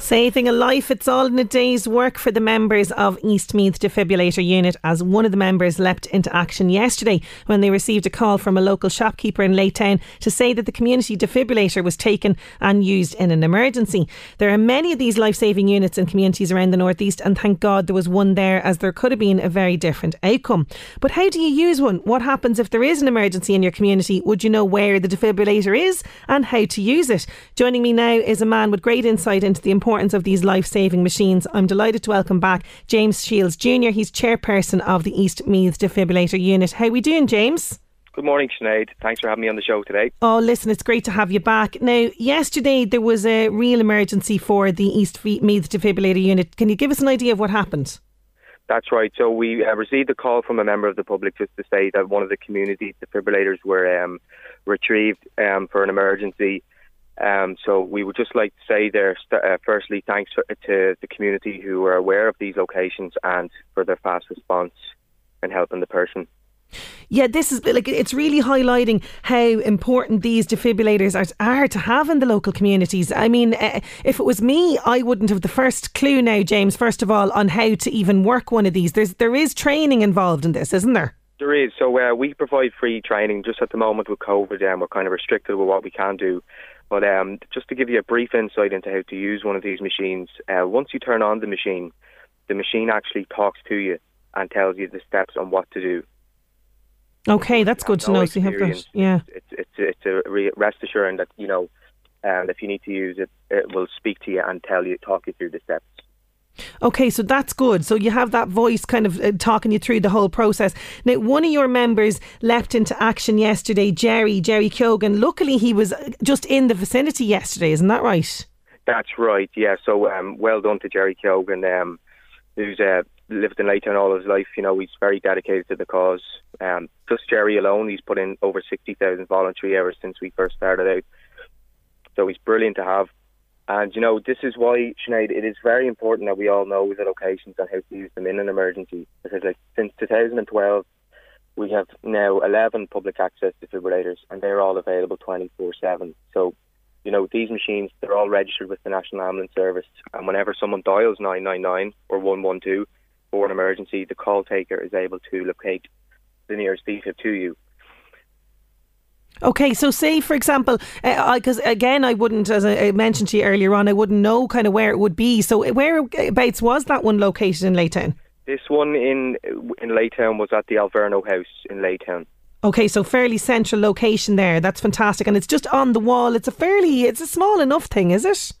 Saving a life, it's all in a day's work for the members of Eastmeath Defibrillator Unit as one of the members leapt into action yesterday when they received a call from a local shopkeeper in Laytown to say that the community defibrillator was taken and used in an emergency. There are many of these life saving units in communities around the Northeast, and thank God there was one there as there could have been a very different outcome. But how do you use one? What happens if there is an emergency in your community? Would you know where the defibrillator is and how to use it? Joining me now is a man with great insight into the importance of these life saving machines, I'm delighted to welcome back James Shields Jr. He's chairperson of the East Meath Defibrillator Unit. How are we doing, James? Good morning, Sinead. Thanks for having me on the show today. Oh, listen, it's great to have you back. Now, yesterday there was a real emergency for the East Meath Defibrillator Unit. Can you give us an idea of what happened? That's right. So we uh, received a call from a member of the public just to say that one of the community defibrillators were um, retrieved um, for an emergency um, so we would just like to say there, uh, firstly, thanks for, to the community who are aware of these locations and for their fast response and helping the person. Yeah, this is like it's really highlighting how important these defibrillators are, are to have in the local communities. I mean, uh, if it was me, I wouldn't have the first clue now, James. First of all, on how to even work one of these. There's there is training involved in this, isn't there? There is. So uh, we provide free training. Just at the moment with COVID, and um, we're kind of restricted with what we can do. But um, just to give you a brief insight into how to use one of these machines, uh, once you turn on the machine, the machine actually talks to you and tells you the steps on what to do. Okay, that's good to no know. So you have that, yeah. It's it's it's a re- rest assuring that you know, um, if you need to use it, it will speak to you and tell you, talk you through the steps. Okay, so that's good. So you have that voice kind of uh, talking you through the whole process. Now, one of your members leapt into action yesterday, Jerry, Jerry Keoghan. Luckily, he was uh, just in the vicinity yesterday, isn't that right? That's right, yeah. So um, well done to Jerry Keoghan, um, who's uh, lived in Laytown all his life. You know, he's very dedicated to the cause. Um, just Jerry alone, he's put in over 60,000 voluntary hours since we first started out. So he's brilliant to have. And you know, this is why, Sinead, it is very important that we all know the locations and how to use them in an emergency. Because like since 2012, we have now 11 public access defibrillators, and they're all available 24/7. So, you know, these machines they're all registered with the National Ambulance Service, and whenever someone dials 999 or 112 for an emergency, the call taker is able to locate the nearest defib to you. Okay, so say for example, because uh, again, I wouldn't, as I mentioned to you earlier on, I wouldn't know kind of where it would be. So whereabouts was that one located in Laytown? This one in in Laytown was at the Alverno House in Laytown. Okay, so fairly central location there. That's fantastic, and it's just on the wall. It's a fairly, it's a small enough thing, is it?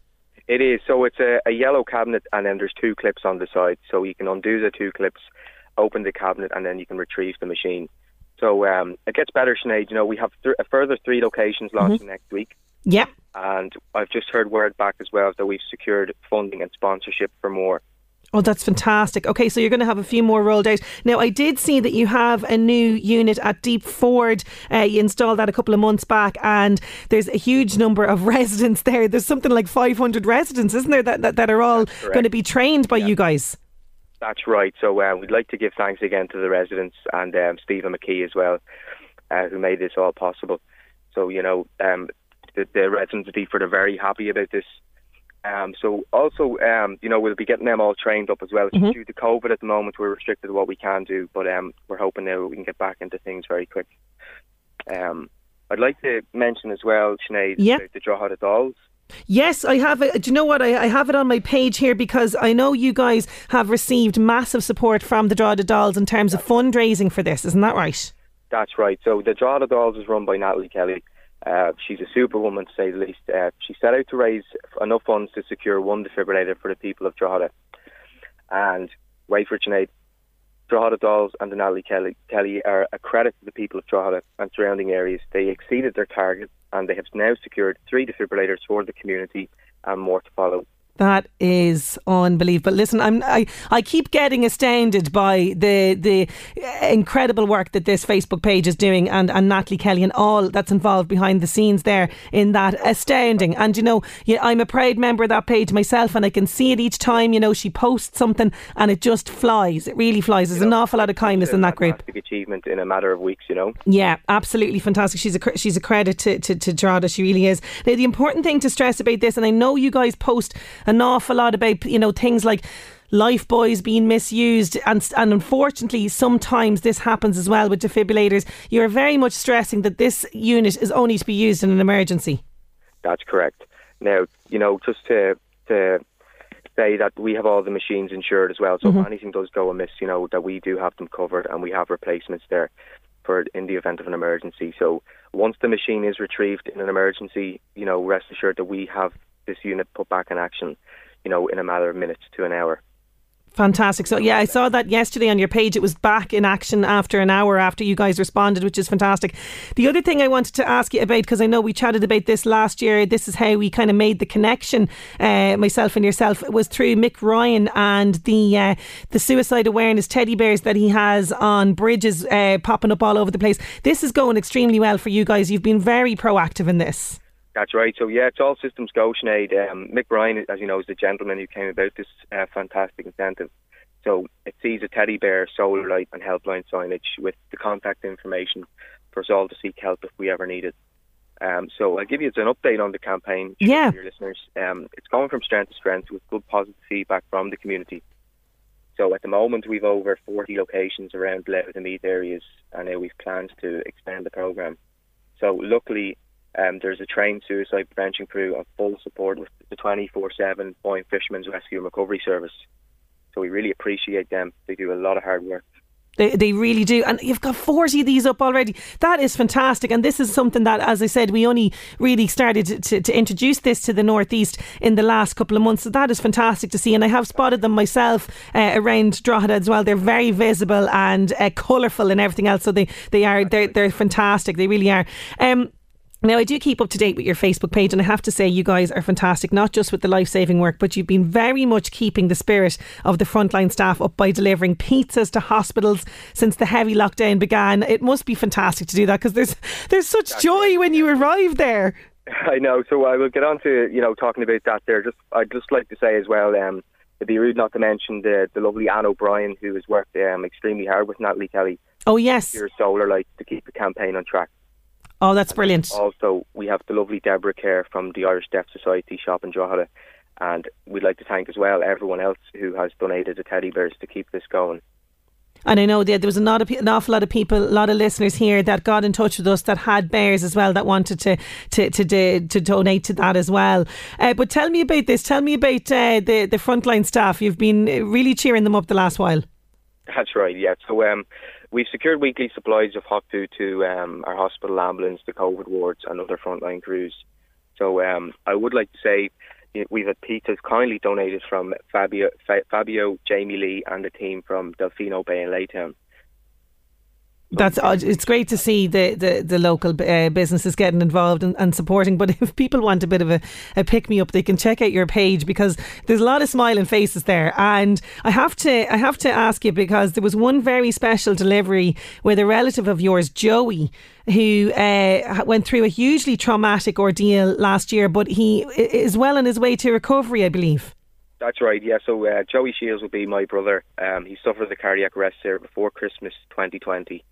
It is. So it's a, a yellow cabinet, and then there's two clips on the side. So you can undo the two clips, open the cabinet, and then you can retrieve the machine. So um, it gets better, Sinead. You know, we have th- a further three locations mm-hmm. launching mm-hmm. next week. Yep. And I've just heard word back as well that we've secured funding and sponsorship for more. Oh, that's fantastic. Okay, so you're going to have a few more rolled out. Now, I did see that you have a new unit at Deep Ford. Uh, you installed that a couple of months back, and there's a huge number of residents there. There's something like 500 residents, isn't there, that, that, that are all going to be trained by yeah. you guys? That's right. So uh, we'd like to give thanks again to the residents and um, Stephen McKee as well, uh, who made this all possible. So you know, um, the, the, residents of Deepford are very happy about this. Um, so also, um, you know, we'll be getting them all trained up as well. Mm-hmm. Due to COVID at the moment, we're restricted to what we can do, but um, we're hoping now we can get back into things very quick. Um, I'd like to mention as well, Sinead, Yep. the Drogheda Dolls. Yes, I have it. Do you know what? I, I have it on my page here because I know you guys have received massive support from the Drogheda Dolls in terms of fundraising for this. Isn't that right? That's right. So the Drogheda Dolls is run by Natalie Kelly. Uh, she's a superwoman, to say the least. Uh, she set out to raise enough funds to secure one defibrillator for the people of Drogheda. And wait for it, Sinead. Drogheda Dolls and the Natalie Kelly, Kelly are a credit to the people of Drogheda and surrounding areas. They exceeded their target and they have now secured three defibrillators for the community and more to follow. That is unbelievable. Listen, I'm, I I keep getting astounded by the the incredible work that this Facebook page is doing, and, and Natalie Kelly and all that's involved behind the scenes there in that astounding. And you know, yeah, I'm a proud member of that page myself, and I can see it each time. You know, she posts something, and it just flies. It really flies. There's You an awful lot of kindness in that group. achievement in a matter of weeks, you know. Yeah, absolutely fantastic. She's a she's a credit to to, to Drogheda. She really is. Now, the important thing to stress about this, and I know you guys post an awful lot about you know things like life boys being misused and and unfortunately sometimes this happens as well with defibrillators you're very much stressing that this unit is only to be used in an emergency That's correct. Now, you know, just to to say that we have all the machines insured as well. So if mm-hmm. anything does go amiss, you know, that we do have them covered and we have replacements there for in the event of an emergency. So once the machine is retrieved in an emergency, you know, rest assured that we have this unit put back in action, you know, in a matter of minutes to an hour. Fantastic. So yeah, I saw that yesterday on your page. It was back in action after an hour after you guys responded, which is fantastic. The other thing I wanted to ask you about because I know we chatted about this last year. This is how we kind of made the connection, uh, myself and yourself, was through Mick Ryan and the uh, the suicide awareness teddy bears that he has on bridges, uh, popping up all over the place. This is going extremely well for you guys. You've been very proactive in this. That's right. So yeah, it's all systems go, Sinead. Um, Mick Bryan, as you know, is the gentleman who came about this uh, fantastic incentive. So it sees a teddy bear, solar light, and helpline signage with the contact information for us all to seek help if we ever need it. Um, so I'll give you an update on the campaign, Yeah. your listeners. Um, it's going from strength to strength with good positive feedback from the community. So at the moment, we've over 40 locations around Levitt and Meath areas, and now we've plans to expand the program. So luckily, um, there's a trained suicide prevention crew on full support with the 24/7 Boyne Fishermen's Rescue and Recovery Service. So we really appreciate them. They do a lot of hard work. They, they really do. And you've got 40 of these up already. That is fantastic. And this is something that, as I said, we only really started to, to, to introduce this to the Northeast in the last couple of months. So that is fantastic to see. And I have spotted them myself uh, around Drogheda as well. They're very visible and uh, colourful and everything else. So they, they are, they're, they're fantastic. They really are. Um, now, I do keep up to date with your Facebook page, and I have to say, you guys are fantastic, not just with the life saving work, but you've been very much keeping the spirit of the frontline staff up by delivering pizzas to hospitals since the heavy lockdown began. It must be fantastic to do that because there's, there's such joy when you arrive there. I know. So I will get on to you know talking about that there. Just I'd just like to say as well. Um, it'd be rude not to mention the the lovely Anne O'Brien who has worked um, extremely hard with Natalie Kelly, Oh, yes. your solar lights to keep the campaign on track. Oh, that's brilliant. Also, we have the lovely Deborah Kerr from the Irish Deaf Society shop in Drogheda, and we'd like to thank as well everyone else who has donated the teddy bears to keep this going. And I know that there was a lot of, pe- an awful lot of people, a lot of listeners here that got in touch with us that had bears as well that wanted to to to, to, to donate to that as well. Uh, but tell me about this. Tell me about uh, the the frontline staff. You've been really cheering them up the last while. That's right, yeah. So um, we've secured weekly supplies of hot food to um, our hospital ambulance, the COVID wards, and other frontline crews. So um, I would like to say we've had pizzas kindly donated from Fabio, Fa- Fabio, Jamie Lee, and the team from Delfino Bay in Laytown. That's uh, it's great to see the the, the local uh, businesses getting involved and, and supporting. But if people want a bit of a, a pick me up, they can check out your page because there's a lot of smiling faces there. And I have to I have to ask you because there was one very special delivery with a relative of yours, Joey, who uh, went through a hugely traumatic ordeal last year, but he is well on his way to recovery, I believe. That's right, yeah. So uh, Joey Shields will be my brother. Um, he suffered a cardiac arrest there before Christmas 2020.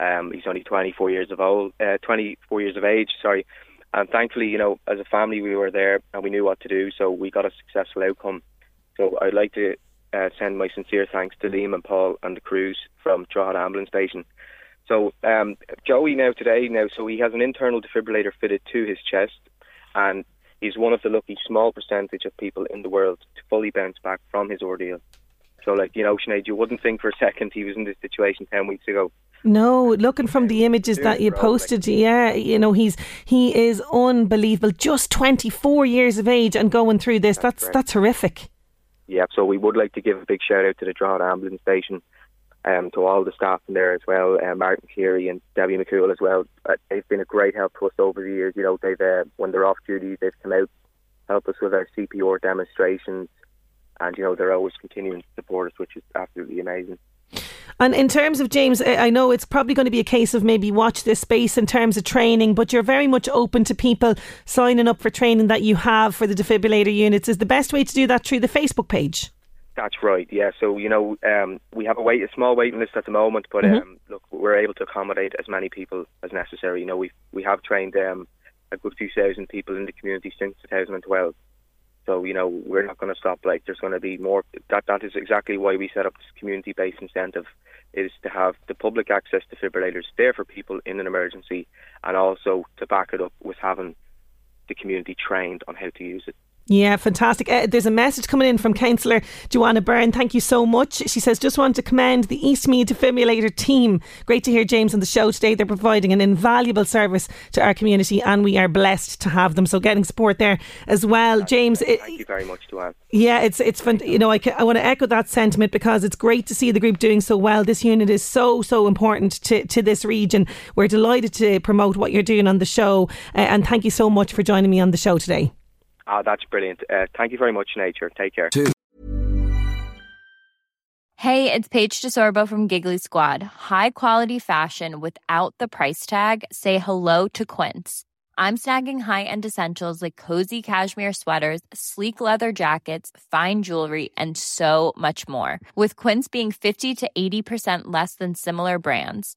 Um, he's only 24 years of old, uh, 24 years of age. Sorry, and thankfully, you know, as a family, we were there and we knew what to do, so we got a successful outcome. So I'd like to uh, send my sincere thanks to Liam and Paul and the crews from Drogheda Ambulance Station. So um, Joey now today now, so he has an internal defibrillator fitted to his chest, and he's one of the lucky small percentage of people in the world to fully bounce back from his ordeal. So, like you know, Sinead, you wouldn't think for a second he was in this situation ten weeks ago. No, looking from the images that you posted, yeah, you know he's he is unbelievable. Just twenty four years of age and going through this. That's that's, that's horrific. Yeah, so we would like to give a big shout out to the Drogheda Ambulance Station um, to all the staff in there as well, uh, Martin Keary and Debbie McCool as well. Uh, they've been a great help to us over the years. You know, they've uh, when they're off duty, they've come out help us with our CPR demonstrations, and you know they're always continuing to support us, which is absolutely amazing. And in terms of James, I know it's probably going to be a case of maybe watch this space in terms of training, but you're very much open to people signing up for training that you have for the defibrillator units. Is the best way to do that through the Facebook page? That's right. Yeah. So you know, um, we have a wait, a small waiting list at the moment, but mm-hmm. um, look, we're able to accommodate as many people as necessary. You know, we we have trained um, a good few thousand people in the community since 2012. So you know, we're not going to stop. Like, there's going to be more. That that is exactly why we set up this community-based incentive, is to have the public access to defibrillators there for people in an emergency, and also to back it up with having the community trained on how to use it. Yeah, fantastic. Uh, there's a message coming in from Councillor Joanna Byrne. Thank you so much. She says, just want to commend the Eastmeath defibrillator team. Great to hear James on the show today. They're providing an invaluable service to our community and we are blessed to have them. So getting support there as well. James. Thank it, you very much, Joanne. Yeah, it's, it's fun. You know, I, I want to echo that sentiment because it's great to see the group doing so well. This unit is so, so important to, to this region. We're delighted to promote what you're doing on the show. Uh, and thank you so much for joining me on the show today. Ah, that's brilliant. Uh, thank you very much, Nature. Take care. Two. Hey, it's Paige DeSorbo from Giggly Squad. High quality fashion without the price tag. Say hello to Quince. I'm snagging high end essentials like cozy cashmere sweaters, sleek leather jackets, fine jewelry, and so much more. With Quince being 50 to 80% less than similar brands.